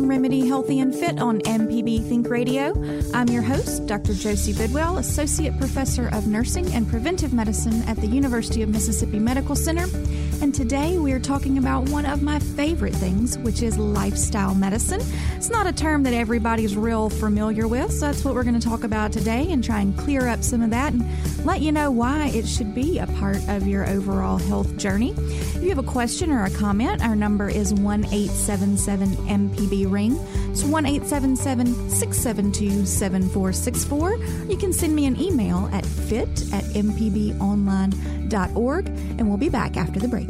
Southern Remedy Healthy and Fit on MPB Think Radio. I'm your host, Dr. Josie Bidwell, Associate Professor of Nursing and Preventive Medicine at the University of Mississippi Medical Center. And today we are talking about one of my favorite things, which is lifestyle medicine. It's not a term that everybody's real familiar with, so that's what we're going to talk about today and try and clear up some of that and let you know why it should be a part of your overall health journey. If you have a question or a comment, our number is 1 877 MPB Ring. It's 1 877 672 7464. You can send me an email at fit at mpbonline.org, and we'll be back after the break.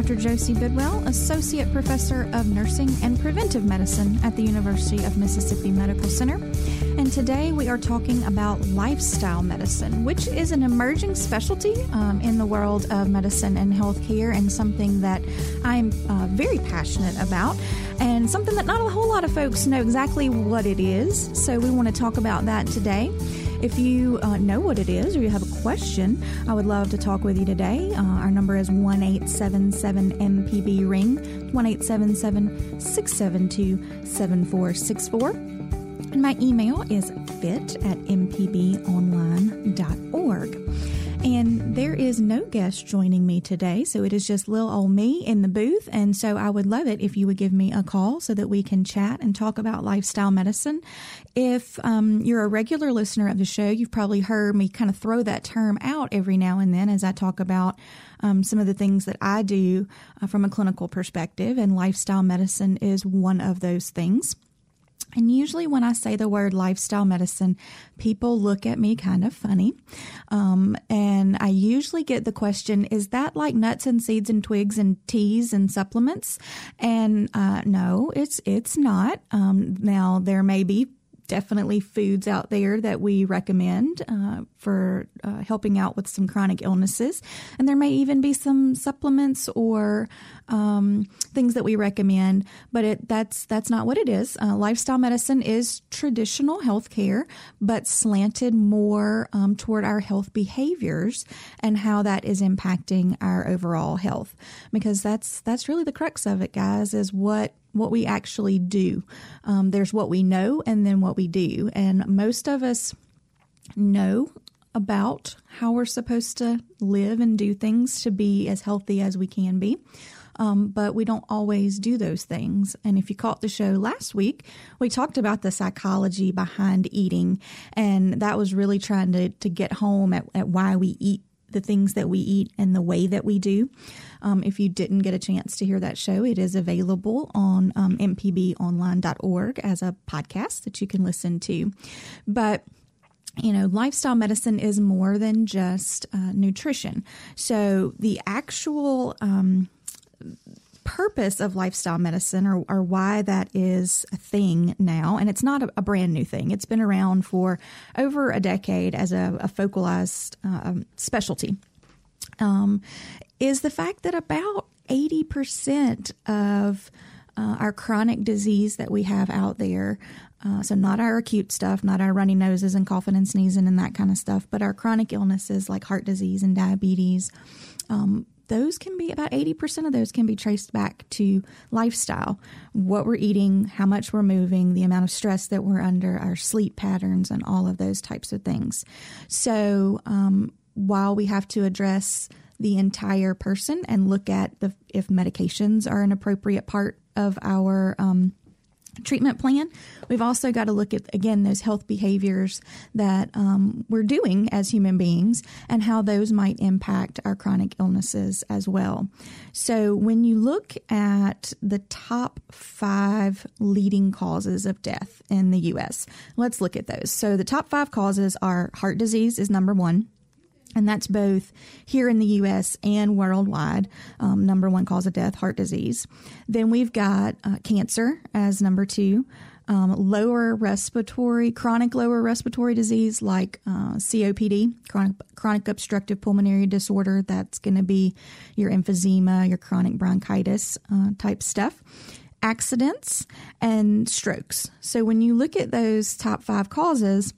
Dr. Josie Bidwell, Associate Professor of Nursing and Preventive Medicine at the University of Mississippi Medical Center. And today we are talking about lifestyle medicine, which is an emerging specialty um, in the world of medicine and healthcare, and something that I'm uh, very passionate about, and something that not a whole lot of folks know exactly what it is. So we want to talk about that today. If you uh, know what it is or you have a question, I would love to talk with you today. Uh, our number is 1 877 MPB Ring, 1 877 672 7464. And my email is fit at mpbonline.org. And there is no guest joining me today, so it is just little old me in the booth. And so I would love it if you would give me a call so that we can chat and talk about lifestyle medicine. If um, you're a regular listener of the show, you've probably heard me kind of throw that term out every now and then as I talk about um, some of the things that I do uh, from a clinical perspective, and lifestyle medicine is one of those things. And usually, when I say the word lifestyle medicine, people look at me kind of funny. Um, and I usually get the question, is that like nuts and seeds and twigs and teas and supplements? And uh, no, it's, it's not. Um, now, there may be definitely foods out there that we recommend uh, for uh, helping out with some chronic illnesses. And there may even be some supplements or um, things that we recommend, but it, that's that's not what it is. Uh, lifestyle medicine is traditional health care, but slanted more um, toward our health behaviors and how that is impacting our overall health. Because that's that's really the crux of it, guys. Is what what we actually do. Um, there's what we know and then what we do. And most of us know about how we're supposed to live and do things to be as healthy as we can be. Um, but we don't always do those things. And if you caught the show last week, we talked about the psychology behind eating, and that was really trying to, to get home at, at why we eat the things that we eat and the way that we do. Um, if you didn't get a chance to hear that show, it is available on um, mpbonline.org as a podcast that you can listen to. But you know, lifestyle medicine is more than just uh, nutrition. So the actual um, purpose of lifestyle medicine or, or, why that is a thing now, and it's not a, a, brand new thing, it's been around for over a decade as a, a focalized uh, specialty, um, is the fact that about 80% of uh, our chronic disease that we have out there. Uh, so, not our acute stuff, not our runny noses and coughing and sneezing and that kind of stuff, but our chronic illnesses like heart disease and diabetes, um, those can be about 80% of those can be traced back to lifestyle what we're eating, how much we're moving, the amount of stress that we're under, our sleep patterns, and all of those types of things. So, um, while we have to address the entire person and look at the, if medications are an appropriate part of our um, treatment plan. We've also got to look at, again, those health behaviors that um, we're doing as human beings and how those might impact our chronic illnesses as well. So, when you look at the top five leading causes of death in the U.S., let's look at those. So, the top five causes are heart disease, is number one and that's both here in the U.S. and worldwide. Um, number one cause of death, heart disease. Then we've got uh, cancer as number two. Um, lower respiratory, chronic lower respiratory disease like uh, COPD, chronic, chronic obstructive pulmonary disorder. That's going to be your emphysema, your chronic bronchitis uh, type stuff. Accidents and strokes. So when you look at those top five causes,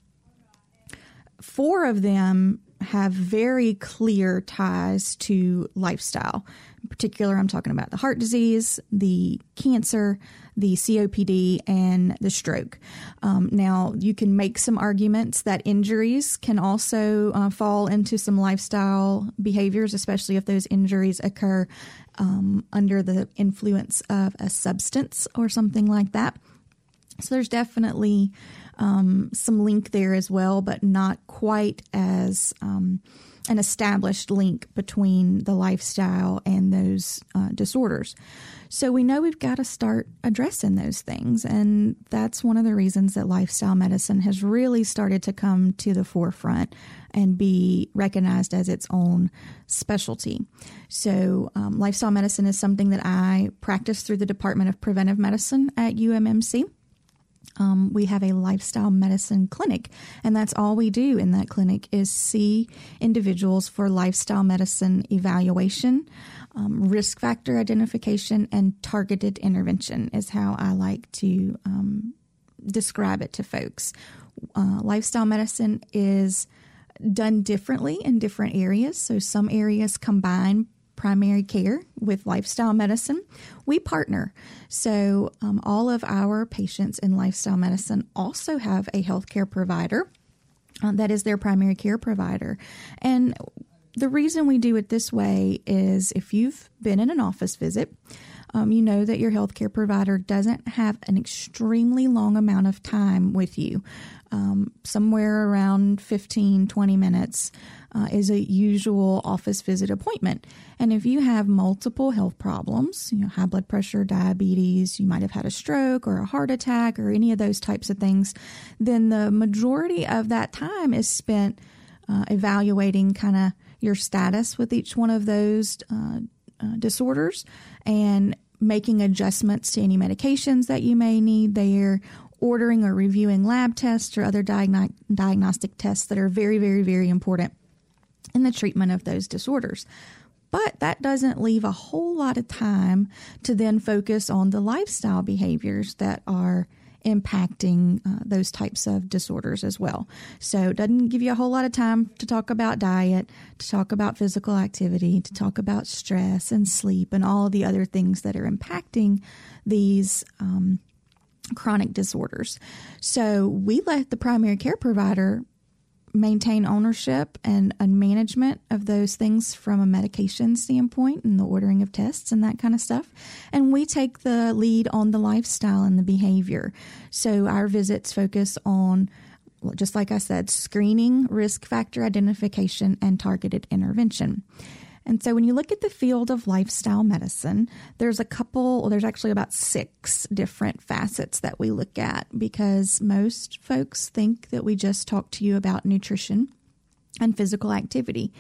four of them have very clear ties to lifestyle. In particular, I'm talking about the heart disease, the cancer, the COPD, and the stroke. Um, now, you can make some arguments that injuries can also uh, fall into some lifestyle behaviors, especially if those injuries occur um, under the influence of a substance or something like that. So, there's definitely um, some link there as well, but not quite as um, an established link between the lifestyle and those uh, disorders. So we know we've got to start addressing those things. And that's one of the reasons that lifestyle medicine has really started to come to the forefront and be recognized as its own specialty. So, um, lifestyle medicine is something that I practice through the Department of Preventive Medicine at UMMC um, we have a lifestyle medicine clinic, and that's all we do in that clinic is see individuals for lifestyle medicine evaluation, um, risk factor identification, and targeted intervention is how I like to um, describe it to folks. Uh, lifestyle medicine is done differently in different areas, so some areas combine primary care with lifestyle medicine. We partner. So, um, all of our patients in lifestyle medicine also have a healthcare provider uh, that is their primary care provider. And the reason we do it this way is if you've been in an office visit, um, you know that your healthcare provider doesn't have an extremely long amount of time with you, um, somewhere around 15, 20 minutes uh, is a usual office visit appointment. And if you have multiple health problems, you know, high blood pressure, diabetes, you might have had a stroke or a heart attack or any of those types of things, then the majority of that time is spent uh, evaluating kind of your status with each one of those uh, uh, disorders and making adjustments to any medications that you may need there ordering or reviewing lab tests or other diagno- diagnostic tests that are very, very, very important in the treatment of those disorders. But that doesn't leave a whole lot of time to then focus on the lifestyle behaviors that are impacting uh, those types of disorders as well. So it doesn't give you a whole lot of time to talk about diet, to talk about physical activity, to talk about stress and sleep and all the other things that are impacting these um, chronic disorders. So we let the primary care provider maintain ownership and, and management of those things from a medication standpoint and the ordering of tests and that kind of stuff. And we take the lead on the lifestyle and the behavior. So our visits focus on just like I said, screening, risk factor identification, and targeted intervention. And so when you look at the field of lifestyle medicine, there's a couple, well, there's actually about six different facets that we look at because most folks think that we just talk to you about nutrition and physical activity.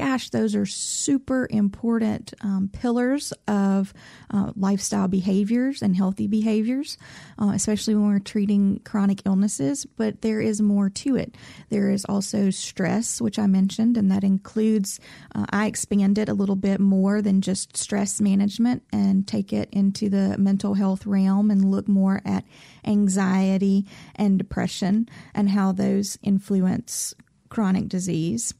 Gosh, those are super important um, pillars of uh, lifestyle behaviors and healthy behaviors, uh, especially when we're treating chronic illnesses. But there is more to it. There is also stress, which I mentioned, and that includes, uh, I expand it a little bit more than just stress management and take it into the mental health realm and look more at anxiety and depression and how those influence chronic disease.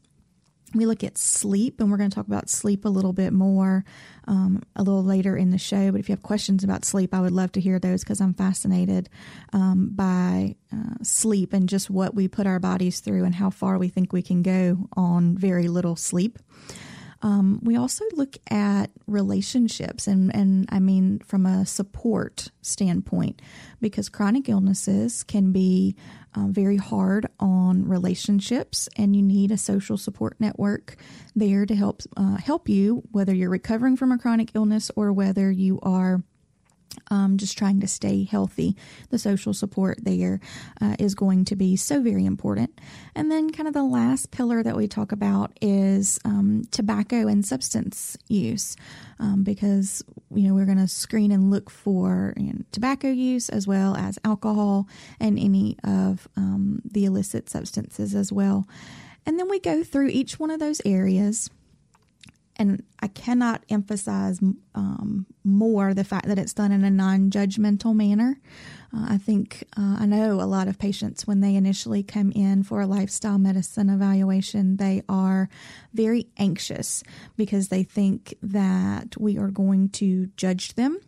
We look at sleep, and we're going to talk about sleep a little bit more um, a little later in the show. But if you have questions about sleep, I would love to hear those because I'm fascinated um, by uh, sleep and just what we put our bodies through and how far we think we can go on very little sleep. Um, we also look at relationships, and, and I mean from a support standpoint, because chronic illnesses can be uh, very hard on relationships, and you need a social support network there to help uh, help you, whether you're recovering from a chronic illness or whether you are um, just trying to stay healthy. The social support there uh, is going to be so very important. And then, kind of the last pillar that we talk about is um, tobacco and substance use, um, because you know we're going to screen and look for you know, tobacco use as well as alcohol and any of um, the illicit substances as well. And then we go through each one of those areas and I cannot emphasize um, more the fact that it's done in a non judgmental manner. Uh, I think uh, I know a lot of patients when they initially come in for a lifestyle medicine evaluation, they are very anxious because they think that we are going to judge them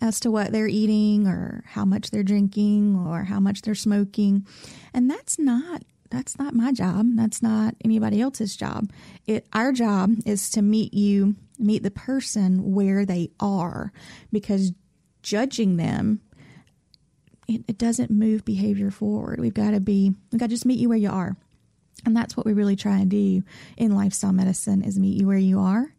as to what they're eating or how much they're drinking or how much they're smoking. And that's not that's not my job. That's not anybody else's job. It, our job is to meet you, meet the person where they are, because judging them, it, it doesn't move behavior forward. We've got to be, we've got to just meet you where you are. And that's what we really try and do in lifestyle medicine is meet you where you are.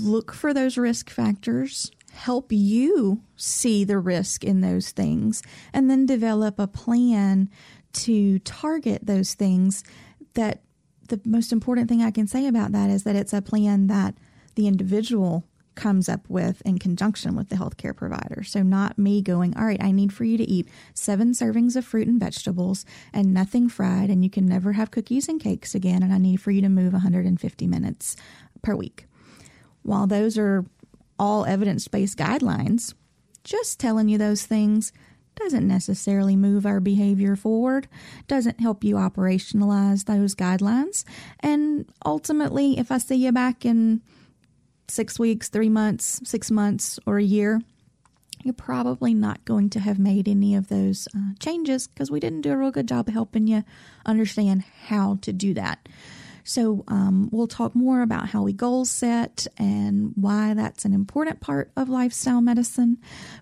Look for those risk factors, help you see the risk in those things, and then develop a plan to target those things that the most important thing I can say about that is that it's a plan that the individual comes up with in conjunction with the healthcare provider. So, not me going, all right, I need for you to eat seven servings of fruit and vegetables and nothing fried, and you can never have cookies and cakes again, and I need for you to move 150 minutes per week. While those are all evidence based guidelines, just telling you those things doesn't necessarily move our behavior forward, doesn't help you operationalize those guidelines. And ultimately, if I see you back in six weeks, three months, six months, or a year, you're probably not going to have made any of those uh, changes because we didn't do a real good job helping you understand how to do that. So, um, we'll talk more about how we goal set and why that's an important part of lifestyle medicine.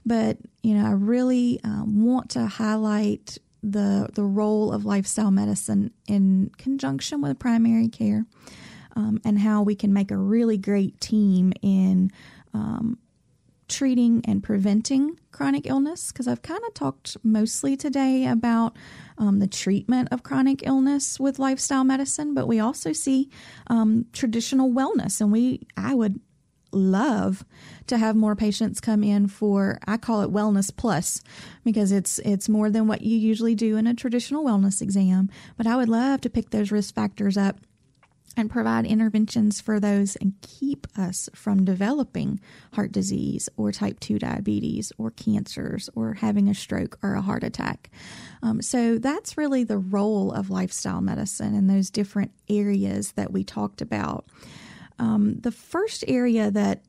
But, you know, I really um, want to highlight the, the role of lifestyle medicine in conjunction with primary care um, and how we can make a really great team in um, treating and preventing chronic illness because I've kind of talked mostly today about um, the treatment of chronic illness with lifestyle medicine, but we also see um, traditional wellness, and we I would love to have more patients come in for I call it wellness plus because it's it's more than what you usually do in a traditional wellness exam. But I would love to pick those risk factors up and provide interventions for those and keep us from developing heart disease or type 2 diabetes or cancers or having a stroke or a heart attack. Um, so that's really the role of lifestyle medicine in those different areas that we talked about. Um, the first area that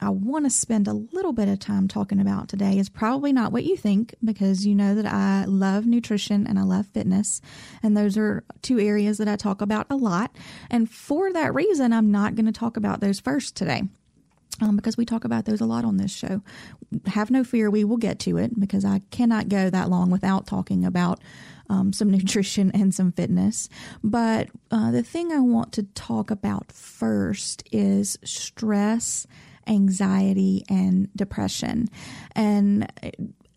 I want to spend a little bit of time talking about today is probably not what you think because you know that I love nutrition and I love fitness. And those are two areas that I talk about a lot. And for that reason, I'm not going to talk about those first today. Um, because we talk about those a lot on this show. Have no fear, we will get to it because I cannot go that long without talking about um, some nutrition and some fitness. But uh, the thing I want to talk about first is stress anxiety and depression. And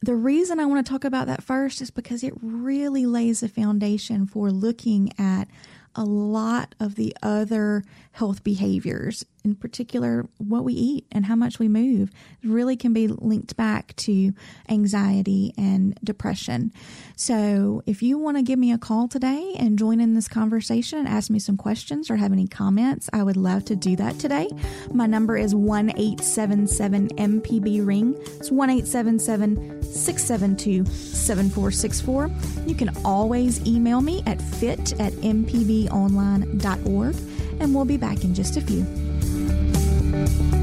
the reason I want to talk about that first is because it really lays a foundation for looking at a lot of the other health behaviors, in particular what we eat and how much we move, really can be linked back to anxiety and depression. So, if you want to give me a call today and join in this conversation and ask me some questions or have any comments, I would love to do that today. My number is one eight seven seven MPB Ring. It's 1 877 672 7464. You can always email me at fit at mpbonline.org. and we'll be back in just a few. Bye.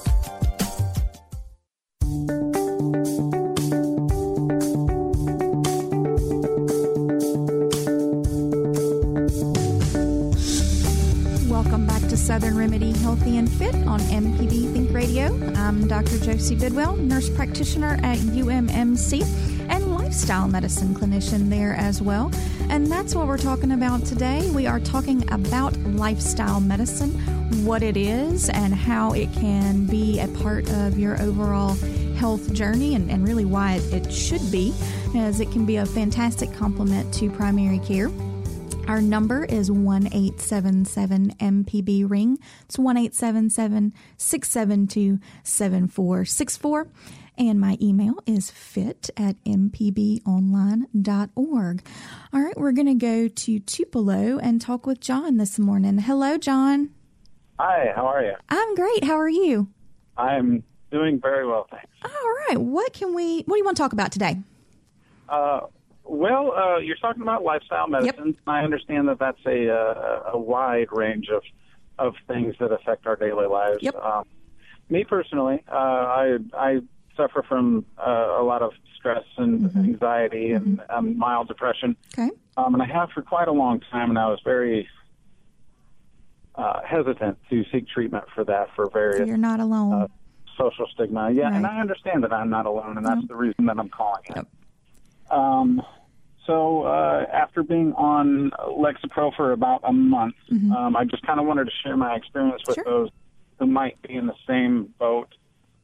Welcome back to Southern Remedy Healthy and Fit on MPB Think Radio. I'm Dr. Josie Bidwell, nurse practitioner at UMMC and lifestyle medicine clinician there as well. And that's what we're talking about today. We are talking about lifestyle medicine, what it is, and how it can be a part of your overall health journey, and, and really why it, it should be, as it can be a fantastic complement to primary care. Our number is 1 877 MPB Ring. It's 1 877 672 7464. And my email is fit at mpbonline.org. All right, we're going to go to Tupelo and talk with John this morning. Hello, John. Hi, how are you? I'm great. How are you? I'm doing very well, thanks. All right. What can we, what do you want to talk about today? Uh, well, uh, you're talking about lifestyle medicine. I understand that that's a, uh, a wide range of of things that affect our daily lives. Yep. Um, me personally, uh, I I suffer from uh, a lot of stress and anxiety and um, mild depression, Okay. um, and I have for quite a long time. And I was very uh, hesitant to seek treatment for that for So various you're not alone. uh, social stigma. Yeah, and I understand that I'm not alone, and that's Yep. the reason that I'm calling it. Yep. Um, so uh, after being on Lexapro for about a month, um, I just kind of wanted to share my experience with Mm-hmm. Sure. those who might be in the same boat.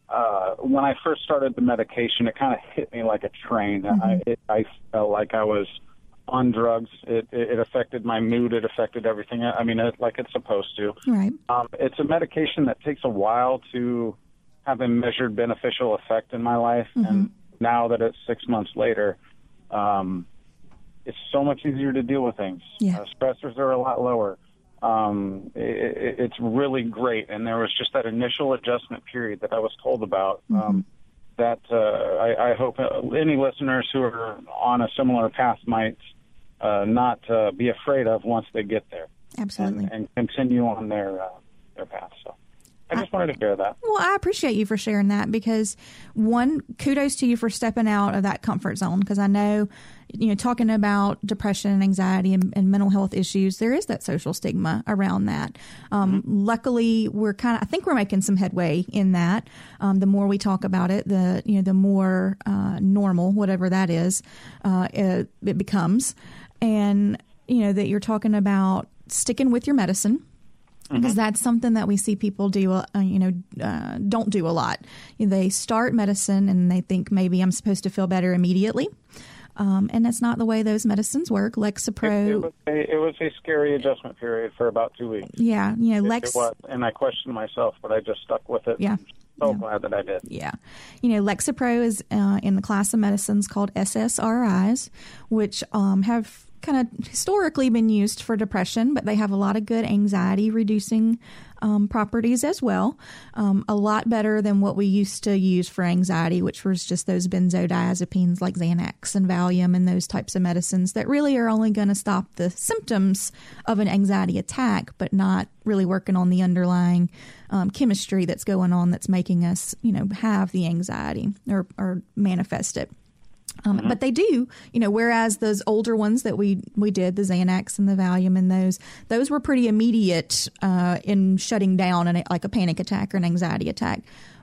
Uh, when I first started the medication, it kind of hit me like a train. Mm-hmm. I, it, I felt like I was on drugs. It, it, it affected my mood. It affected everything. I mean, it, like it's supposed to. right. Um, it's a medication that takes a while to have a measured beneficial effect in my life, Mm-hmm. and now that it's six months later, um, it's so much easier to deal with things. Yeah. Uh, stressors are a lot lower. Um, it, it's really great, and there was just that initial adjustment period that I was told about. Mm-hmm. Um, that uh, I, I hope uh, any listeners who are on a similar path might uh, not uh, be afraid of once they get there Absolutely. and, and continue on their uh, their path. So I just wanted to share that. Well, I appreciate you for sharing that because one, kudos to you for stepping out of that comfort zone because I know, you know, talking about depression and anxiety and, and mental health issues, there is that social stigma around that. Um, Luckily, we're kind of, I think we're making some headway in that. Um, the more we talk about it, the you know, the more uh, normal, whatever that is, uh, it, it becomes, and you know that you're talking about sticking with your medicine because that's something that we see people do, uh, you know, uh, don't do a lot. They start medicine and they think maybe I'm supposed to feel better immediately. Um, and that's not the way those medicines work. Lexapro, it was a, it was a scary adjustment period for about two weeks. yeah, you know, Lex, it was, and I questioned myself, but I just stuck with it. Yeah. So Yeah. glad that I did. Yeah. You know, Lexapro is uh, in the class of medicines called SSRIs, which um, have kind of historically been used for depression, but they have a lot of good anxiety reducing um, properties as well. Um, a lot better than what we used to use for anxiety, which was just those benzodiazepines like Xanax and Valium and those types of medicines that really are only going to stop the symptoms of an anxiety attack, but not really working on the underlying um, chemistry that's going on that's making us, you know, have the anxiety or, or manifest it. Um, But they do, you know. Whereas those older ones that we we did, the Xanax and the Valium, and those those were pretty immediate uh, in shutting down an, like a panic attack or an anxiety attack.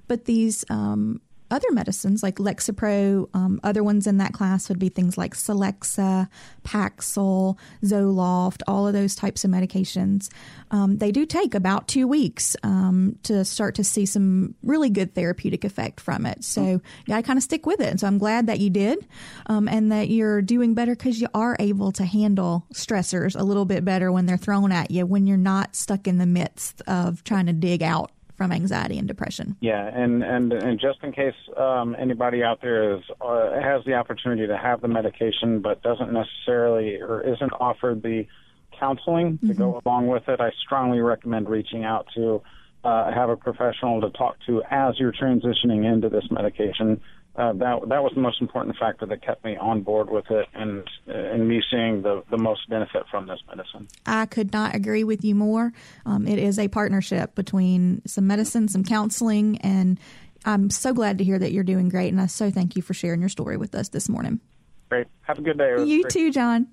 But these um, other medicines like Lexapro. Um, other ones in that class would be things like Celexa, Paxil, Zoloft, all of those types of medications. Um, they do take about two weeks um, to start to see some really good therapeutic effect from it. So you got to kind of stick with it. And so I'm glad that you did um, and that you're doing better because you are able to handle stressors a little bit better when they're thrown at you when you're not stuck in the midst of trying to dig out from anxiety and depression. Yeah, and and and just in case um, anybody out there is uh, has the opportunity to have the medication but doesn't necessarily or isn't offered the counseling mm-hmm. to go mm-hmm. along with it, I strongly recommend reaching out to uh, have a professional to talk to as you're transitioning into this medication uh, that that was the most important factor that kept me on board with it and and me seeing the the most benefit from this medicine. I could not agree with you more. Um, it is a partnership between some medicine, some counseling, and I'm so glad to hear that you're doing great. And I so thank you for sharing your story with us this morning. Great. Have a good day. You too, John.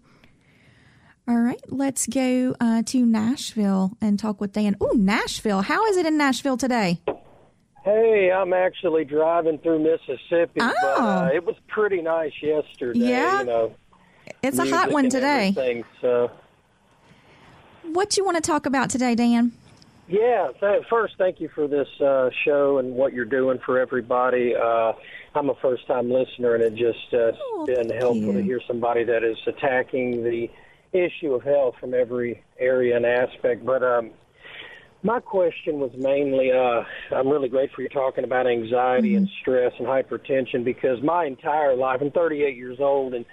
All right, let's go uh, to Nashville and talk with Dan. Oh, Nashville. How is it in Nashville today? Hey, I'm actually driving through Mississippi, oh. but uh, it was pretty nice yesterday. Yeah, you know, it's a hot one today. So, what you want to talk about today, Dan? Yeah, th- first, thank you for this uh, show and what you're doing for everybody. Uh, I'm a first time listener, and it just uh, oh, been helpful you. to hear somebody that is attacking the issue of health from every area and aspect. But um, my question was mainly uh, I'm really grateful you're talking about anxiety mm-hmm. and stress and hypertension because my entire life, I'm 38 years old, and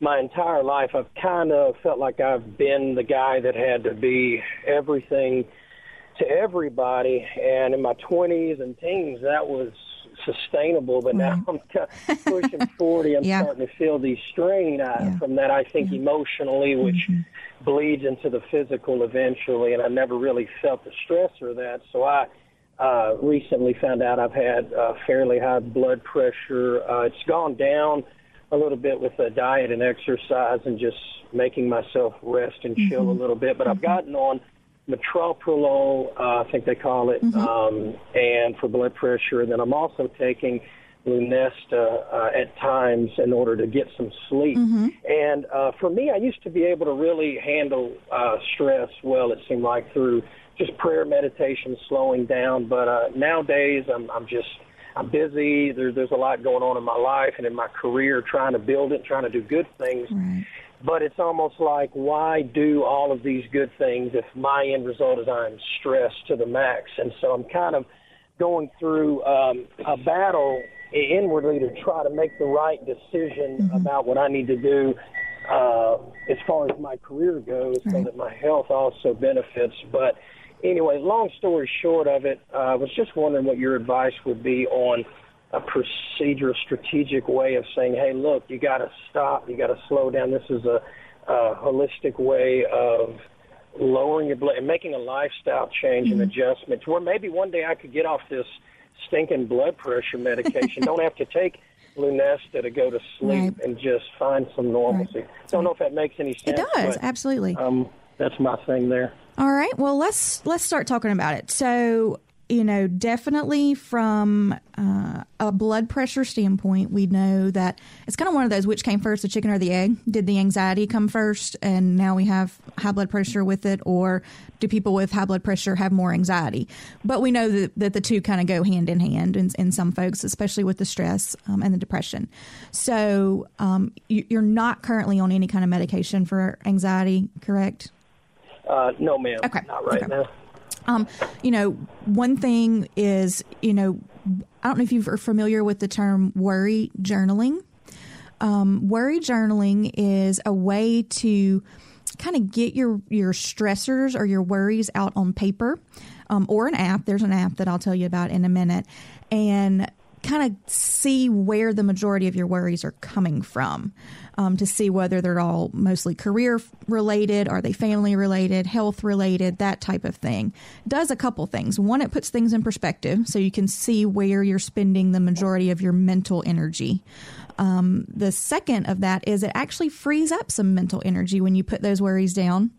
my entire life I've kind of felt like I've been the guy that had to be everything to everybody. And in my 20s and teens, that was sustainable. But now I'm pushing 40. I'm yeah. starting to feel the strain uh, yeah. from that, I think, yeah. emotionally, which. Mm-hmm bleeds into the physical eventually, and I never really felt the stress or that. So I uh, recently found out I've had uh, fairly high blood pressure. Uh, it's gone down a little bit with the diet and exercise and just making myself rest and chill mm-hmm. a little bit. But I've mm-hmm. gotten on metoprolol, uh, I think they call it, mm-hmm. um, and for blood pressure. And then I'm also taking Lunesta uh, at times in order to get some sleep. Mm-hmm. And uh, for me, I used to be able to really handle uh, stress well. It seemed like through just prayer, meditation, slowing down. But uh, nowadays, I'm, I'm just I'm busy. There, there's a lot going on in my life and in my career, trying to build it, trying to do good things. Right. But it's almost like, why do all of these good things if my end result is I'm stressed to the max? And so I'm kind of going through um, a battle inwardly to try to make the right decision mm-hmm. about what I need to do uh, as far as my career goes, right. so that my health also benefits. But anyway, long story short of it, uh, I was just wondering what your advice would be on a procedure, strategic way of saying, "Hey, look, you got to stop, you got to slow down. This is a, a holistic way of." lowering your blood and making a lifestyle change mm-hmm. and adjustment to where maybe one day I could get off this stinking blood pressure medication. Don't have to take Lunesta to go to sleep right. and just find some normalcy. Right. Don't know if that makes any sense. It does, but, absolutely. Um, that's my thing there. All right. Well, let's let's start talking about it. So, you know, definitely from uh, a blood pressure standpoint, we know that it's kind of one of those which came first, the chicken or the egg? Did the anxiety come first and now we have high blood pressure with it, or do people with high blood pressure have more anxiety? But we know that, that the two kind of go hand in hand in, in some folks, especially with the stress um, and the depression. So um, you, you're not currently on any kind of medication for anxiety, correct? Uh, no, ma'am. Okay. Not right okay. now. Um, you know, one thing is, you know, I don't know if you're familiar with the term worry journaling. Um, worry journaling is a way to kind of get your your stressors or your worries out on paper um, or an app. There's an app that I'll tell you about in a minute, and kind of see where the majority of your worries are coming from um, to see whether they're all mostly career related, are they family related, health related, that type of thing. Does a couple things. One, it puts things in perspective so you can see where you're spending the majority of your mental energy. Um, the second of that is it actually frees up some mental energy when you put those worries down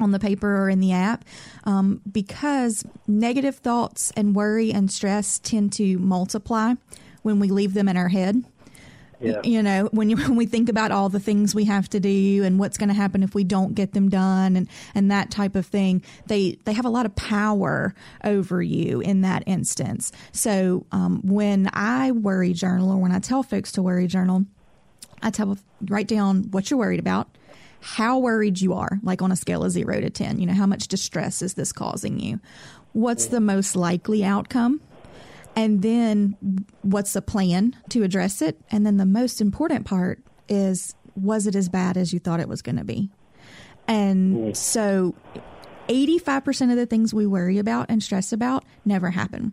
on the paper or in the app um, because negative thoughts and worry and stress tend to multiply when we leave them in our head. Yeah. You know, when, you, when we think about all the things we have to do and what's going to happen if we don't get them done and, and that type of thing, they, they have a lot of power over you in that instance. So um, when I worry journal or when I tell folks to worry journal, I tell write down what you're worried about, how worried you are, like on a scale of zero to 10. You know, how much distress is this causing you? What's the most likely outcome? And then what's the plan to address it? And then the most important part is was it as bad as you thought it was going to be? And so 85% of the things we worry about and stress about never happen.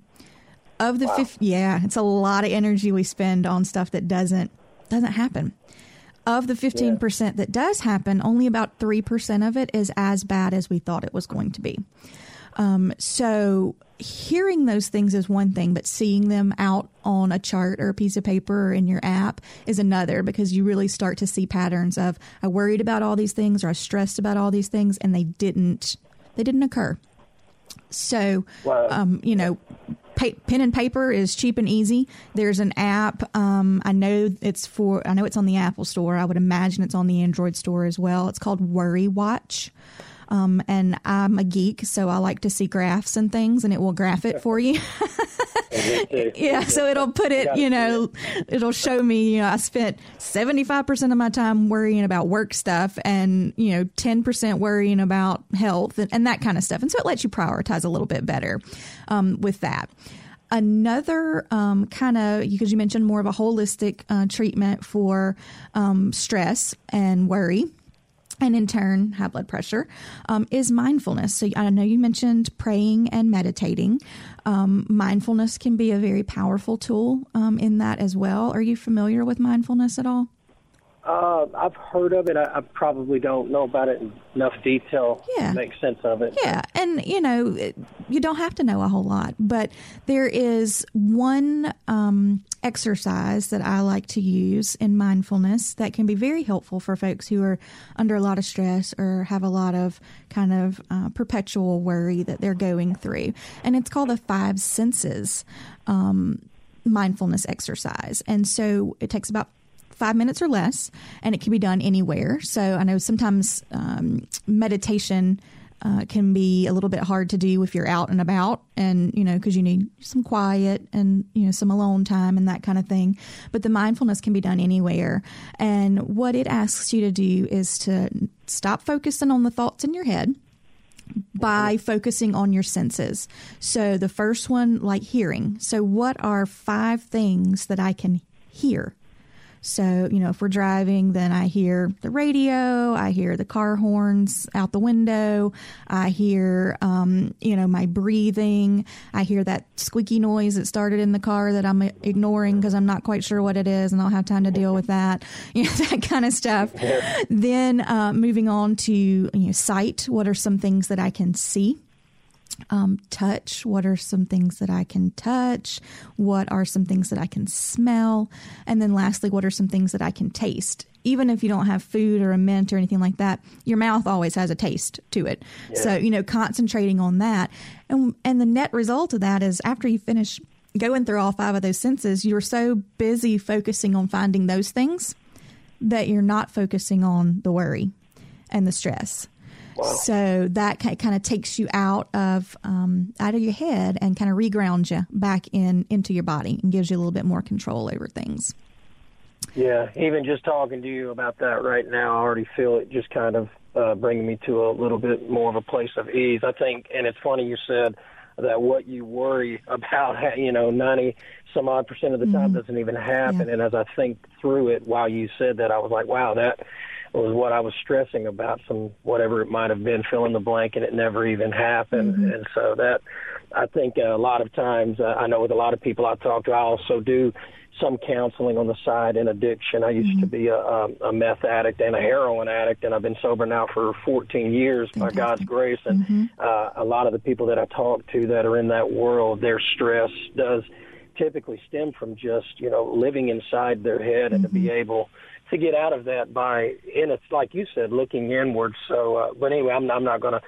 Of the wow. 50, yeah, it's a lot of energy we spend on stuff that doesn't doesn't happen. Of the 15% yeah. that does happen, only about 3% of it is as bad as we thought it was going to be. Um, so hearing those things is one thing, but seeing them out on a chart or a piece of paper or in your app is another because you really start to see patterns of I worried about all these things or I stressed about all these things and they didn't they didn't occur. So, um, you know, pa- pen and paper is cheap and easy. There's an app. Um, I know it's for. I know it's on the Apple Store. I would imagine it's on the Android Store as well. It's called Worry Watch. Um, and I'm a geek, so I like to see graphs and things, and it will graph it for you. yeah, so it'll put it, you know, it'll show me, you know, I spent 75% of my time worrying about work stuff and, you know, 10% worrying about health and, and, that kind of stuff. And so it lets you prioritize a little bit better um, with that. Another um, kind of, because you mentioned more of a holistic uh, treatment for um, stress and worry and in turn high blood pressure um, is mindfulness. So i know you mentioned praying and meditating. Um, mindfulness can be a very powerful tool um, in that as well. Are you familiar with mindfulness at all uh, I've heard of it. I, I, probably don't know about it in enough detail yeah. to make sense of it. Yeah, and you know, you don't have to know a whole lot, but there is one um, exercise that I like to use in mindfulness that can be very helpful for folks who are under a lot of stress or have a lot of kind of uh, perpetual worry that they're going through, and it's called the five senses. Um, mindfulness exercise. And so it takes about five minutes or less, and it can be done anywhere. So I know sometimes um, meditation. Uh, can be a little bit hard to do if you're out and about and you know because you need some quiet and you know some alone time and that kind of thing but the mindfulness can be done anywhere and what it asks you to do is to stop focusing on the thoughts in your head by focusing on your senses. So the first one, like hearing. So, what are five things that I can hear? So, you know, if we're driving, then I hear the radio, I hear the car horns out the window, I hear, um, you know, my breathing, I hear that squeaky noise that started in the car that I'm ignoring because I'm not quite sure what it is and I don't have time to deal with that, you know, that kind of stuff. then uh, moving on to, you know, sight, what are some things that I can see? Um, touch. What are some things that I can touch? What are some things that I can smell? And then lastly, what are some things that I can taste? Even if you don't have food or a mint or anything like that, your mouth always has a taste to it. Yeah. So, you know, concentrating on that. And, and the net result of that is after you finish going through all five of those senses, you're so busy focusing on finding those things that you're not focusing on the worry and the stress. So that kind of takes you out of um, out of your head and kind of regrounds you back in into your body and gives you a little bit more control over things. Yeah, even just talking to you about that right now, I already feel it just kind of uh, bringing me to a little bit more of a place of ease. I think, and it's funny you said that what you worry about, you know, 90 some odd percent of the time mm-hmm. doesn't even happen. Yeah. And as I think through it while you said that, I was like, wow, that was what I was stressing about, some whatever it might have been, fill in the blank, and it never even happened. Mm-hmm. And so that, I think a lot of times, uh, I know with a lot of people I talk to, I also do some counseling on the side in addiction. I used mm-hmm. to be a, a, a meth addict and a heroin addict, and I've been sober now for 14 years Fantastic. by God's grace. And mm-hmm. uh, a lot of the people that I talk to that are in that world, their stress does typically stem from just you know living inside their head and mm-hmm. to be mm-hmm. able to get out of that by, and it's like you said, looking inward. So, uh, but anyway, I'm, I'm not going to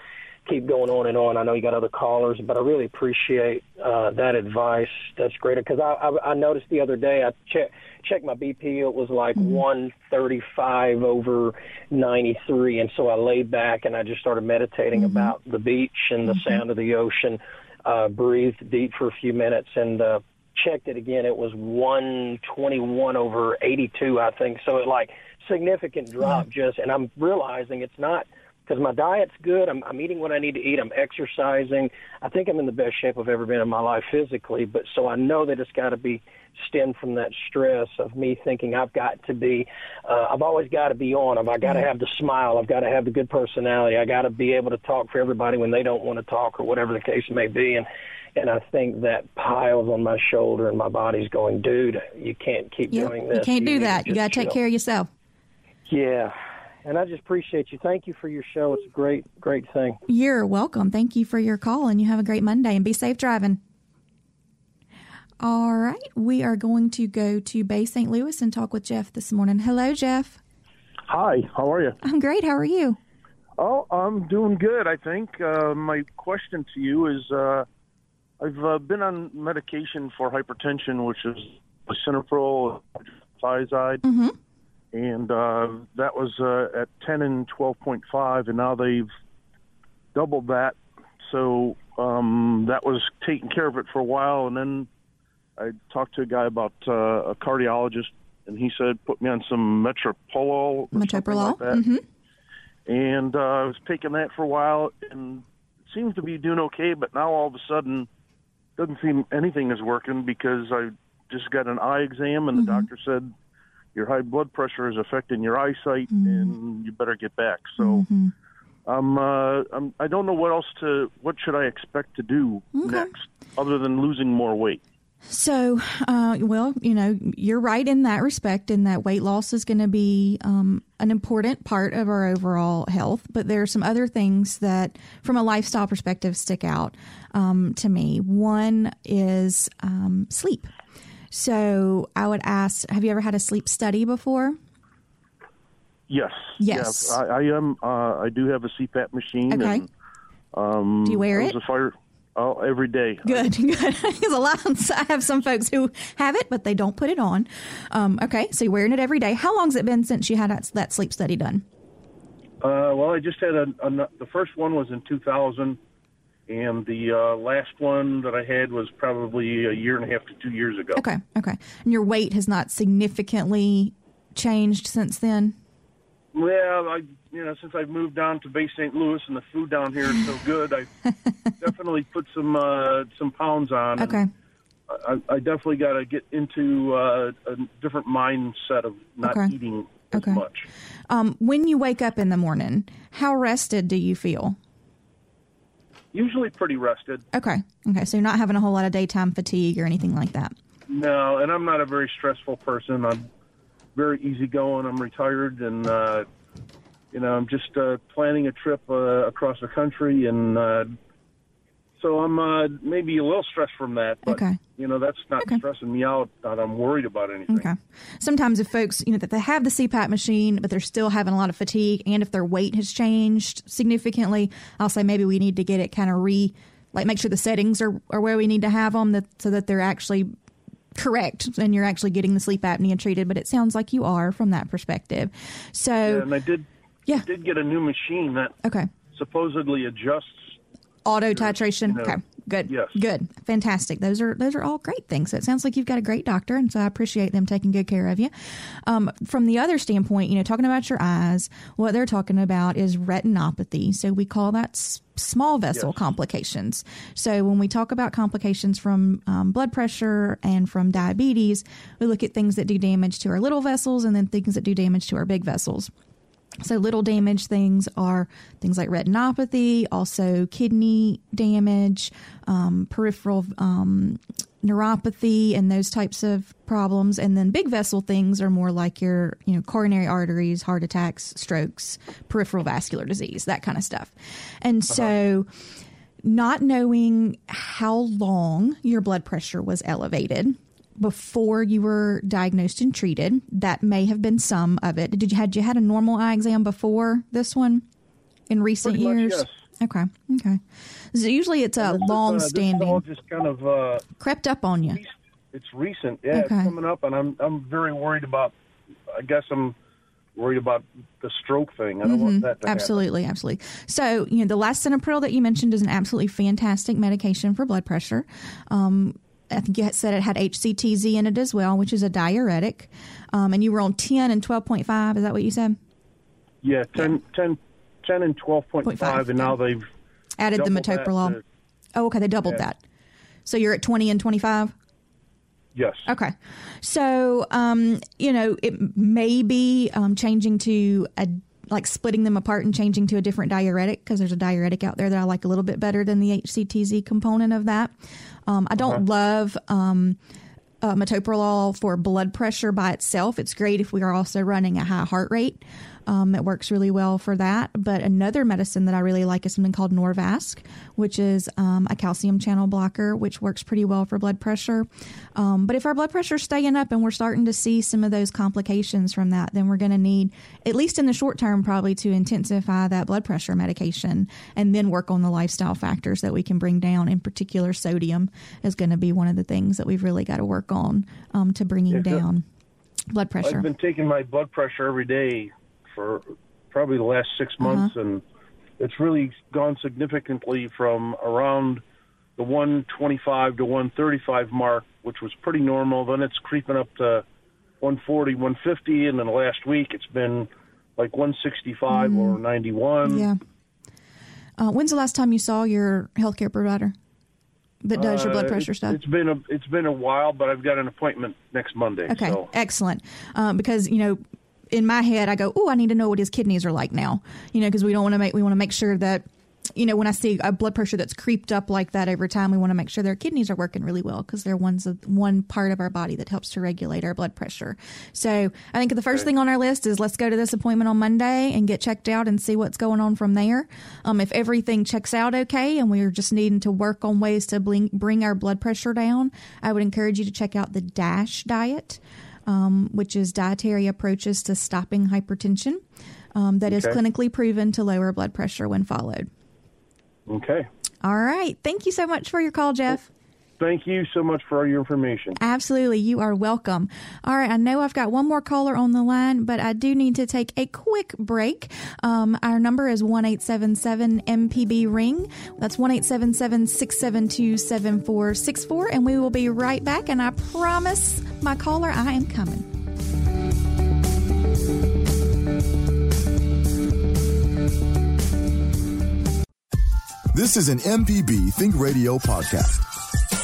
keep going on and on. I know you got other callers, but I really appreciate uh, that advice. That's great because I, I, I noticed the other day I checked checked my BP. It was like mm-hmm. 135 over 93, and so I laid back and I just started meditating mm-hmm. about the beach and the mm-hmm. sound of the ocean. Uh, breathed deep for a few minutes and uh, checked it again. It was 121 over 82, I think. So it like significant drop just, and I'm realizing it's not because my diet's good. I'm, I'm eating what I need to eat. I'm exercising. I think I'm in the best shape I've ever been in my life physically. But so I know that it's got to be stemmed from that stress of me thinking I've got to be. Uh, I've always got to be on. I've got to have the smile. I've got to have the good personality. I got to be able to talk for everybody when they don't want to talk or whatever the case may be. And and I think that piles on my shoulder and my body's going, dude, you can't keep yep, doing this. You can't do that. You got to take care of yourself. Yeah. And I just appreciate you. Thank you for your show. It's a great, great thing. You're welcome. Thank you for your call, and you have a great Monday and be safe driving. All right. We are going to go to Bay St. Louis and talk with Jeff this morning. Hello, Jeff. Hi. How are you? I'm great. How are you? Oh, I'm doing good, I think. Uh, my question to you is uh, I've uh, been on medication for hypertension, which is lisinopril, thiazide. Mm-hmm and uh, that was uh, at 10 and 12.5, and now they've doubled that. So um, that was taking care of it for a while, and then I talked to a guy about uh, a cardiologist, and he said put me on some metoprolol, metoprolol, like mm-hmm. and uh, I was taking that for a while, and it seems to be doing okay. But now all of a sudden, doesn't seem anything is working because I just got an eye exam, and the mm-hmm. doctor said your high blood pressure is affecting your eyesight, mm-hmm. and you better get back. So. Mm-hmm. I'm, uh, I'm, I don't know what else to, what should I expect to do okay. next other than losing more weight? So, uh, well, you know, you're right in that respect, in that weight loss is going to be um, an important part of our overall health. But there are some other things that, from a lifestyle perspective, stick out um, to me. One is um, sleep. So I would ask, have you ever had a sleep study before? Yes. Yes. I, I am. Uh, I do have a CPAP machine. Okay. And, um, do you wear it? Oh, every day. Good, good. Because a lot, I have some folks who have it, but they don't put it on. Um, okay, so you're wearing it every day. How long has it been since you had that, that sleep study done? Uh, well, I just had a, a, the first one was in 2000 and the uh, last one that I had was probably a year and a half to two years ago. Okay, okay. And your weight has not significantly changed since then. Well, I you know since I've moved down to Bay St. Louis and the food down here is so good, I definitely put some uh, some pounds on. Okay. I, I definitely got to get into uh, a different mindset of not okay. eating as okay. much. Um, when you wake up in the morning, how rested do you feel? Usually pretty rested. Okay. Okay. So you're not having a whole lot of daytime fatigue or anything like that. No, and I'm not a very stressful person. I'm very easygoing. I'm retired, and uh, you know, I'm just uh, planning a trip uh, across the country, and uh, so I'm uh, maybe a little stressed from that. But, okay. You know, that's not okay. stressing me out. That I'm worried about anything. Okay. Sometimes if folks, you know, that they have the CPAP machine, but they're still having a lot of fatigue, and if their weight has changed significantly, I'll say maybe we need to get it kind of re, like make sure the settings are, are where we need to have them, that so that they're actually correct and you're actually getting the sleep apnea treated. But it sounds like you are from that perspective. So. Yeah, and I did. Yeah. I did get a new machine that. Okay. Supposedly adjusts auto titration. You know, okay, good, yes. good, fantastic. Those are those are all great things. So it sounds like you've got a great doctor, and so I appreciate them taking good care of you. Um, from the other standpoint, you know, talking about your eyes, what they're talking about is retinopathy. So we call that small vessel yes. complications. So when we talk about complications from um, blood pressure and from diabetes, we look at things that do damage to our little vessels and then things that do damage to our big vessels. So, little damage things are things like retinopathy, also kidney damage, um, peripheral um, neuropathy, and those types of problems. And then big vessel things are more like your, you know, coronary arteries, heart attacks, strokes, peripheral vascular disease, that kind of stuff. And uh-huh. so, not knowing how long your blood pressure was elevated before you were diagnosed and treated. That may have been some of it. Did you had you had a normal eye exam before this one in recent Pretty years? Much, yes. Okay. Okay. So usually it's a long uh, this is standing just kind of uh, crept up on you. it's recent. Yeah, Okay. it's coming up, and I'm I'm very worried about. I guess I'm worried about the stroke thing. I don't want that to happen. Mm-hmm. Absolutely, absolutely. So, you know, the last lisinopril that you mentioned is an absolutely fantastic medication for blood pressure. Um, I think you said it had HCTZ in it as well, which is a diuretic. Um, and you were on 10 and 12.5. Is that what you said? Yeah, 10, 10, 10 and twelve point Point five, five, and now they've Added the metoprolol. to- Oh, okay. They doubled Yeah. that. So you're at 20 and 25? yes. Okay. So, um, you know, it may be um, changing to a like splitting them apart and changing to a different diuretic because there's a diuretic out there that I like a little bit better than the HCTZ component of that. Um, I don't love um, uh, metoprolol for blood pressure by itself. It's great if we are also running a high heart rate. Um, it works really well for that. But another medicine that I really like is something called Norvasc, which is um, a calcium channel blocker, which works pretty well for blood pressure. Um, but if our blood pressure is staying up and we're starting to see some of those complications from that, then we're going to need, at least in the short term, probably to intensify that blood pressure medication and then work on the lifestyle factors that we can bring down. In particular, sodium is going to be one of the things that we've really got to work on um, to bringing Yeah, down blood pressure. I've been taking my blood pressure every day for probably the last six Uh-huh. months, and it's really gone significantly from around the 125 to 135 mark, which was pretty normal. Then it's creeping up to 140, 150, and then last week it's been like 165 or 91. Mm. Yeah. Uh, when's the last time you saw your healthcare provider that does your blood Uh, pressure stuff? It's been a it's been a while, but I've got an appointment next Monday. Okay, So. excellent. Um, because you know, in my head, I go, "Oh, I need to know what his kidneys are like now." You know, because we don't want to make we want to make sure that. You know, when I see a blood pressure that's creeped up like that every time, we want to make sure their kidneys are working really well because they're one's of, one part of our body that helps to regulate our blood pressure. So I think the first thing on our list is let's go to this appointment on Monday and get checked out and see what's going on from there. Um, if everything checks out okay and we're just needing to work on ways to bring, bring our blood pressure down, I would encourage you to check out the DASH diet um, which is dietary approaches to stopping hypertension um, that is Okay. clinically proven to lower blood pressure when followed. Okay. All right. Thank you so much for your call, Jeff. Thank you so much for all your information. Absolutely. You are welcome. All right. I know I've got one more caller on the line, but I do need to take a quick break. Um, our number is 1 877 MPB Ring. That's 1 877 672 7464. And we will be right back. And I promise my caller, I am coming. This is an MPB Think Radio podcast.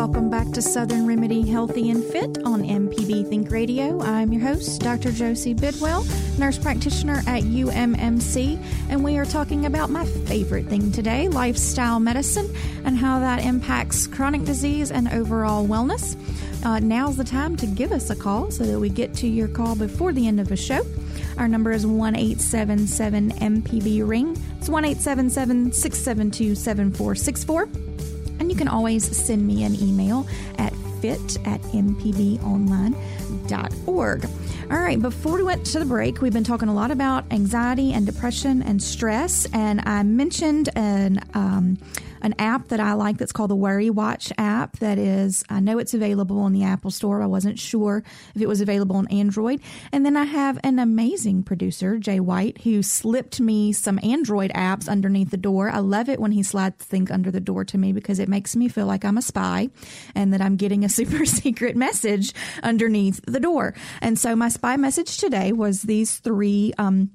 Welcome back to Southern Remedy Healthy and Fit on MPB Think Radio. I'm your host, Dr. Josie Bidwell, nurse practitioner at UMMC, and we are talking about my favorite thing today lifestyle medicine and how that impacts chronic disease and overall wellness. Uh, now's the time to give us a call so that we get to your call before the end of the show. Our number is 1 877 MPB Ring. It's 1 877 672 7464. You can always send me an email at fit at mpbonline.org. All right, before we went to the break, we've been talking a lot about anxiety and depression and stress. And I mentioned an, um, an app that I like that's called the Worry Watch app. That is, I know it's available on the Apple Store. I wasn't sure if it was available on Android. And then I have an amazing producer, Jay White, who slipped me some Android apps underneath the door. I love it when he slides things under the door to me because it makes me feel like I'm a spy and that I'm getting a super secret message underneath the door. And so my spy message today was these three um,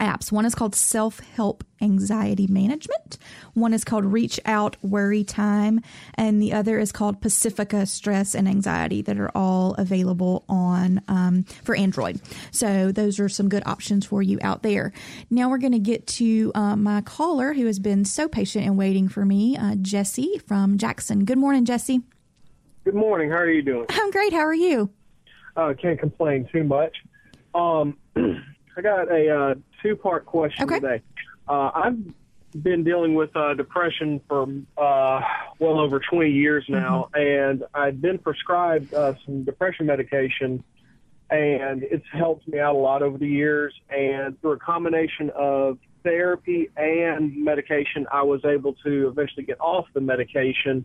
apps. One is called Self Help Anxiety Management. One is called Reach Out Worry Time, and the other is called Pacifica Stress and Anxiety. That are all available on um, for Android. So those are some good options for you out there. Now we're going to get to uh, my caller who has been so patient and waiting for me, uh, Jesse from Jackson. Good morning, Jesse. Good morning. How are you doing? I'm great. How are you? Uh, can't complain too much. Um, I got a uh, two-part question Okay. today. Uh, I've been dealing with uh, depression for uh, well over 20 years now, mm-hmm. and I've been prescribed uh, some depression medication, and it's helped me out a lot over the years. And through a combination of therapy and medication, I was able to eventually get off the medication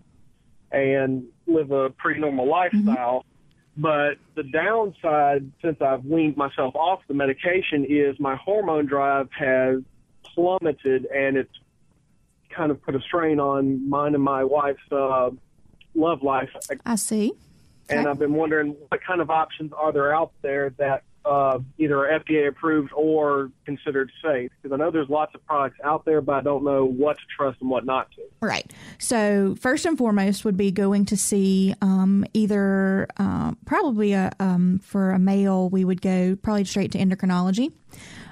and live a pretty normal mm-hmm. lifestyle. Mm-hmm. But the downside, since I've weaned myself off the medication, is my hormone drive has plummeted, and it's kind of put a strain on mine and my wife's uh, love life. I see. Okay. And I've been wondering what kind of options are there out there that uh, either FDA approved or considered safe? Because I know there's lots of products out there, but I don't know what to trust and what not to. Right. So first and foremost would be going to see um, either uh, probably a, um, for a male, we would go probably straight to endocrinology.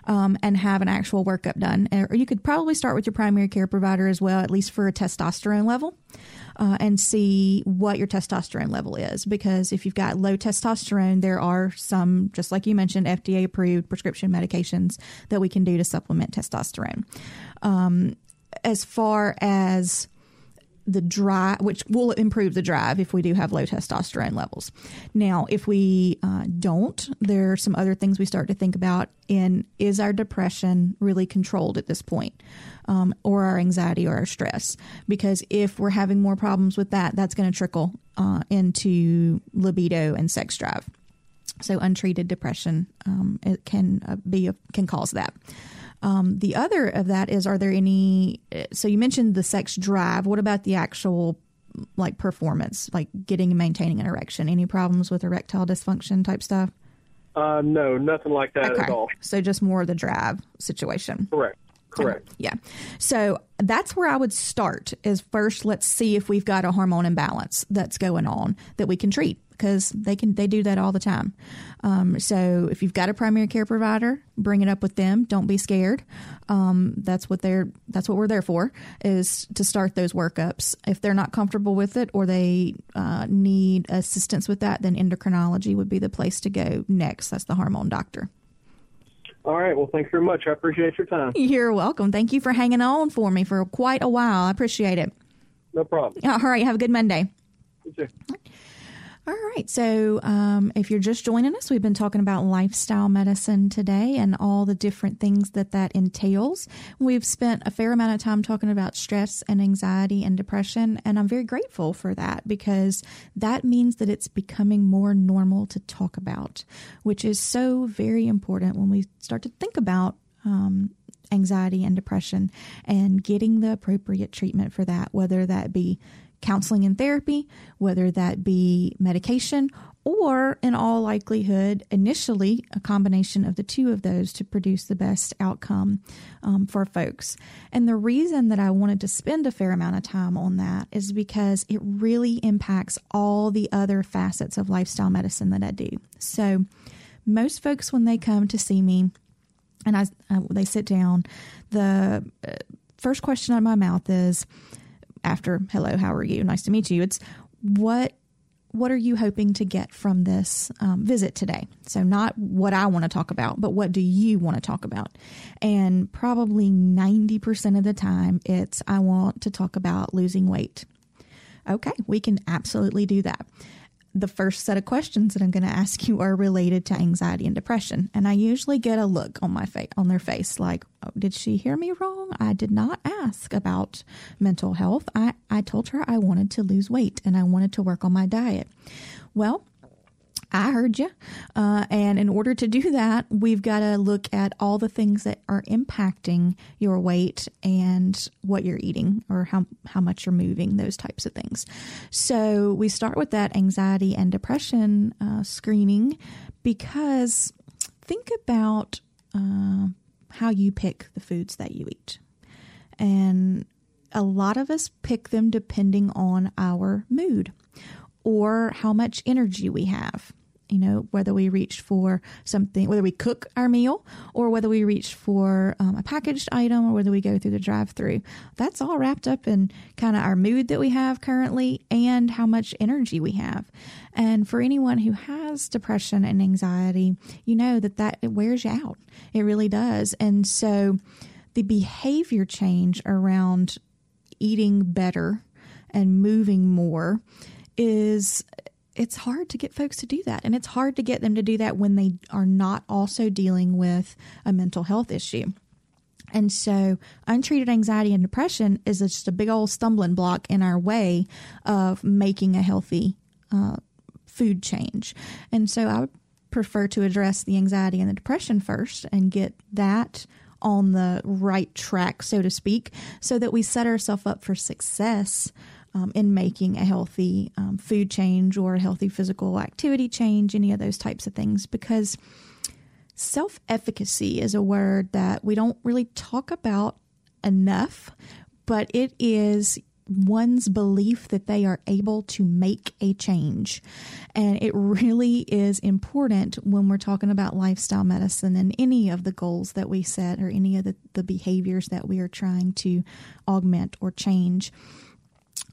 Um, and have an actual workup done. Or you could probably start with your primary care provider as well, at least for a testosterone level uh, and see what your testosterone level is. Because if you've got low testosterone, there are some, just like you mentioned, FDA approved prescription medications that we can do to supplement testosterone. Um, as far as the drive, which will improve the drive if we do have low testosterone levels. Now, if we uh, don't, there are some other things we start to think about in is our depression really controlled at this point? Um, or our anxiety or our stress. Because if we're having more problems with that, that's going to trickle uh, into libido and sex drive. So untreated depression um, it can uh, be a, can cause that. Um, the other of that is, are there any? So you mentioned the sex drive. What about the actual like performance, like getting and maintaining an erection? Any problems with erectile dysfunction type stuff? Uh, no, nothing like that okay. at all. So just more of the drive situation. Correct. Correct. Yeah. So that's where I would start is first let's see if we've got a hormone imbalance that's going on that we can treat because they can they do that all the time. Um, so if you've got a primary care provider, bring it up with them. Don't be scared. Um, that's what they're that's what we're there for is to start those workups. If they're not comfortable with it or they uh, need assistance with that, then endocrinology would be the place to go next. That's the hormone doctor. All right. Well, thanks very much. I appreciate your time. You're welcome. Thank you for hanging on for me for quite a while. I appreciate it. No problem. All right. Have a good Monday. You too. All right. So, um, if you're just joining us, we've been talking about lifestyle medicine today and all the different things that that entails. We've spent a fair amount of time talking about stress and anxiety and depression, and I'm very grateful for that because that means that it's becoming more normal to talk about, which is so very important when we start to think about um, anxiety and depression and getting the appropriate treatment for that, whether that be counseling and therapy, whether that be medication or, in all likelihood, initially a combination of the two of those to produce the best outcome um, for folks. And the reason that I wanted to spend a fair amount of time on that is because it really impacts all the other facets of lifestyle medicine that I do. So, most folks, when they come to see me, and I, I they sit down, the uh, first question out of my mouth is, after hello, how are you? Nice to meet you. It's what what are you hoping to get from this um, visit today? So, not what I want to talk about, but what do you want to talk about? And probably 90% of the time, it's I want to talk about losing weight. Okay, we can absolutely do that the first set of questions that I'm going to ask you are related to anxiety and depression. And I usually get a look on my face, on their face like, oh, did she hear me wrong? I did not ask about mental health. I, I told her I wanted to lose weight and I wanted to work on my diet. Well, I heard you. Uh, and in order to do that, we've got to look at all the things that are impacting your weight and what you're eating or how, how much you're moving, those types of things. So we start with that anxiety and depression uh, screening because think about uh, how you pick the foods that you eat. And a lot of us pick them depending on our mood or how much energy we have. You know, whether we reach for something, whether we cook our meal or whether we reach for um, a packaged item or whether we go through the drive through. That's all wrapped up in kind of our mood that we have currently and how much energy we have. And for anyone who has depression and anxiety, you know that that it wears you out. It really does. And so, the behavior change around eating better and moving more is it's hard to get folks to do that. And it's hard to get them to do that when they are not also dealing with a mental health issue. And so untreated anxiety and depression is just a big old stumbling block in our way of making a healthy uh, food change. And so i would prefer to address the anxiety and the depression first and get that on the right track so to speak so that we set ourselves up for success um, in making a healthy um, food change or a healthy physical activity change, any of those types of things, because self efficacy is a word that we don't really talk about enough, but it is one's belief that they are able to make a change. And it really is important when we're talking about lifestyle medicine and any of the goals that we set or any of the, the behaviors that we are trying to augment or change.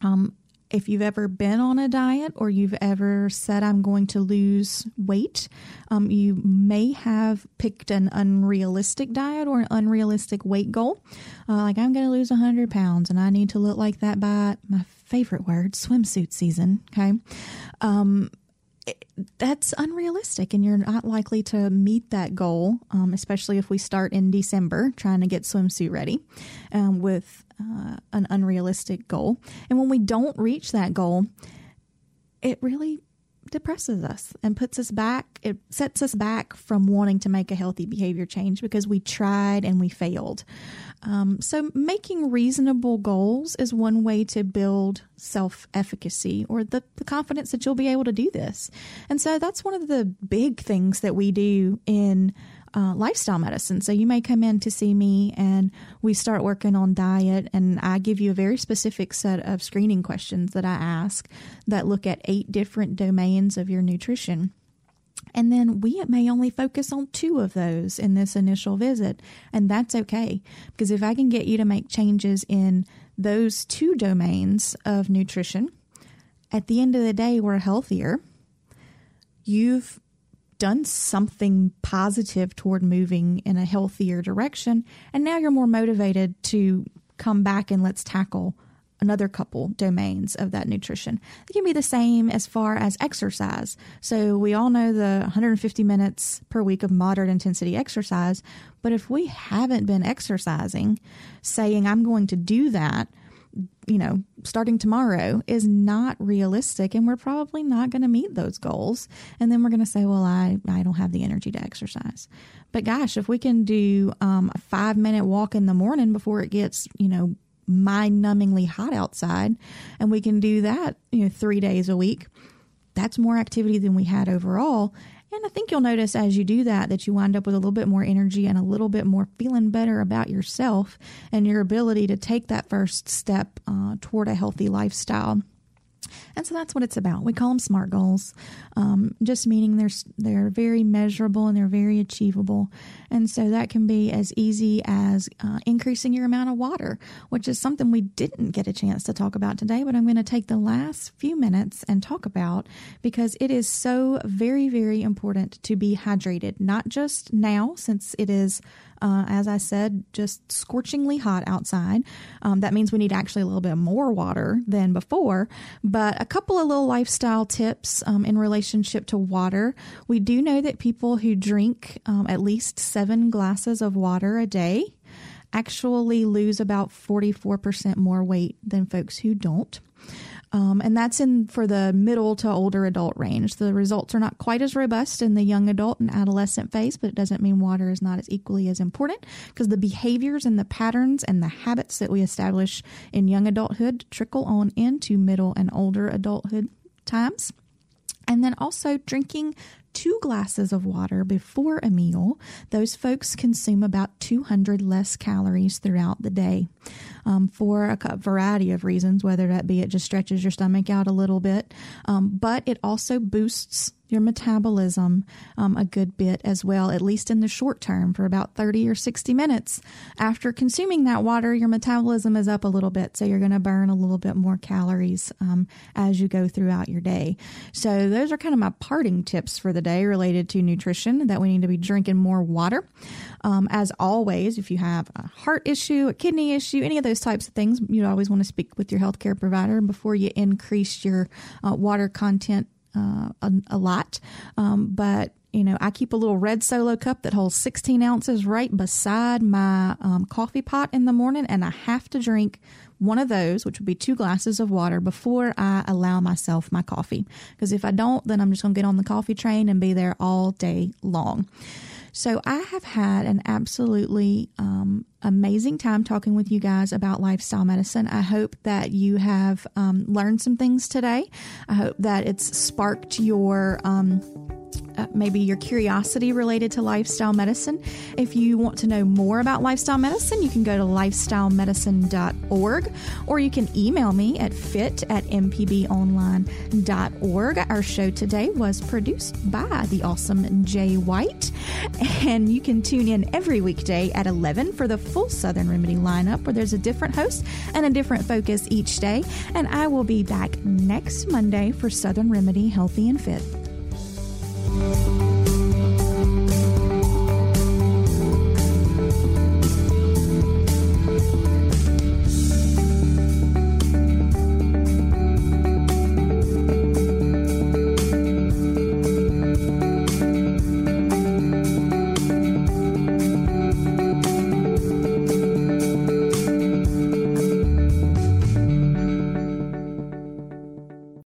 Um, if you've ever been on a diet or you've ever said, I'm going to lose weight, um, you may have picked an unrealistic diet or an unrealistic weight goal. Uh, like, I'm going to lose 100 pounds and I need to look like that by my favorite word, swimsuit season. Okay. Um, that's unrealistic and you're not likely to meet that goal um, especially if we start in december trying to get swimsuit ready um, with uh, an unrealistic goal. And when we don't reach that goal it really depresses us and puts us back it sets us back from wanting to make a healthy behavior change because we tried and we failed um, so, making reasonable goals is one way to build self efficacy or the, the confidence that you'll be able to do this. And so, that's one of the big things that we do in uh, lifestyle medicine. So, you may come in to see me and we start working on diet, and I give you a very specific set of screening questions that I ask that look at eight different domains of your nutrition. And then we may only focus on two of those in this initial visit. And that's okay. Because if I can get you to make changes in those two domains of nutrition, at the end of the day, we're healthier. You've done something positive toward moving in a healthier direction. And now you're more motivated to come back and let's tackle another couple domains of that nutrition. It can be the same as far as exercise. So we all know the 150 minutes per week of moderate intensity exercise, but if we haven't been exercising, saying I'm going to do that, you know, starting tomorrow is not realistic and we're probably not going to meet those goals. And then we're going to say, well, I, I don't have the energy to exercise. But gosh, if we can do um, a five minute walk in the morning before it gets, you know, mind numbingly hot outside and we can do that you know three days a week that's more activity than we had overall and i think you'll notice as you do that that you wind up with a little bit more energy and a little bit more feeling better about yourself and your ability to take that first step uh, toward a healthy lifestyle and so that's what it's about. We call them SMART goals, um, just meaning they're they're very measurable and they're very achievable. And so that can be as easy as uh, increasing your amount of water, which is something we didn't get a chance to talk about today. But I'm going to take the last few minutes and talk about because it is so very very important to be hydrated, not just now since it is uh, as I said, just scorchingly hot outside. Um, that means we need actually a little bit more water than before. But a couple of little lifestyle tips um, in relationship to water. We do know that people who drink um, at least seven glasses of water a day actually lose about 44% more weight than folks who don't. Um, and that's in for the middle to older adult range. The results are not quite as robust in the young adult and adolescent phase, but it doesn't mean water is not as equally as important because the behaviors and the patterns and the habits that we establish in young adulthood trickle on into middle and older adulthood times. And then also drinking two glasses of water before a meal, those folks consume about 200 less calories throughout the day. Um, for a variety of reasons, whether that be it just stretches your stomach out a little bit, um, but it also boosts your metabolism um, a good bit as well, at least in the short term, for about 30 or 60 minutes. After consuming that water, your metabolism is up a little bit, so you're going to burn a little bit more calories um, as you go throughout your day. So, those are kind of my parting tips for the day related to nutrition that we need to be drinking more water. Um, as always, if you have a heart issue, a kidney issue, any of those types of things, you'd always want to speak with your healthcare provider before you increase your uh, water content uh, a, a, lot. Um, but you know, I keep a little red solo cup that holds 16 ounces right beside my um, coffee pot in the morning, and I have to drink one of those, which would be two glasses of water, before I allow myself my coffee. Because if I don't, then I'm just going to get on the coffee train and be there all day long. So I have had an absolutely um, amazing time talking with you guys about lifestyle medicine. I hope that you have um, learned some things today. I hope that it's sparked your. Um, uh, maybe your curiosity related to lifestyle medicine. If you want to know more about lifestyle medicine, you can go to lifestylemedicine.org or you can email me at fit at mpbonline.org. Our show today was produced by the awesome Jay White, and you can tune in every weekday at 11 for the full Southern Remedy lineup where there's a different host and a different focus each day. And I will be back next Monday for Southern Remedy Healthy and Fit. Música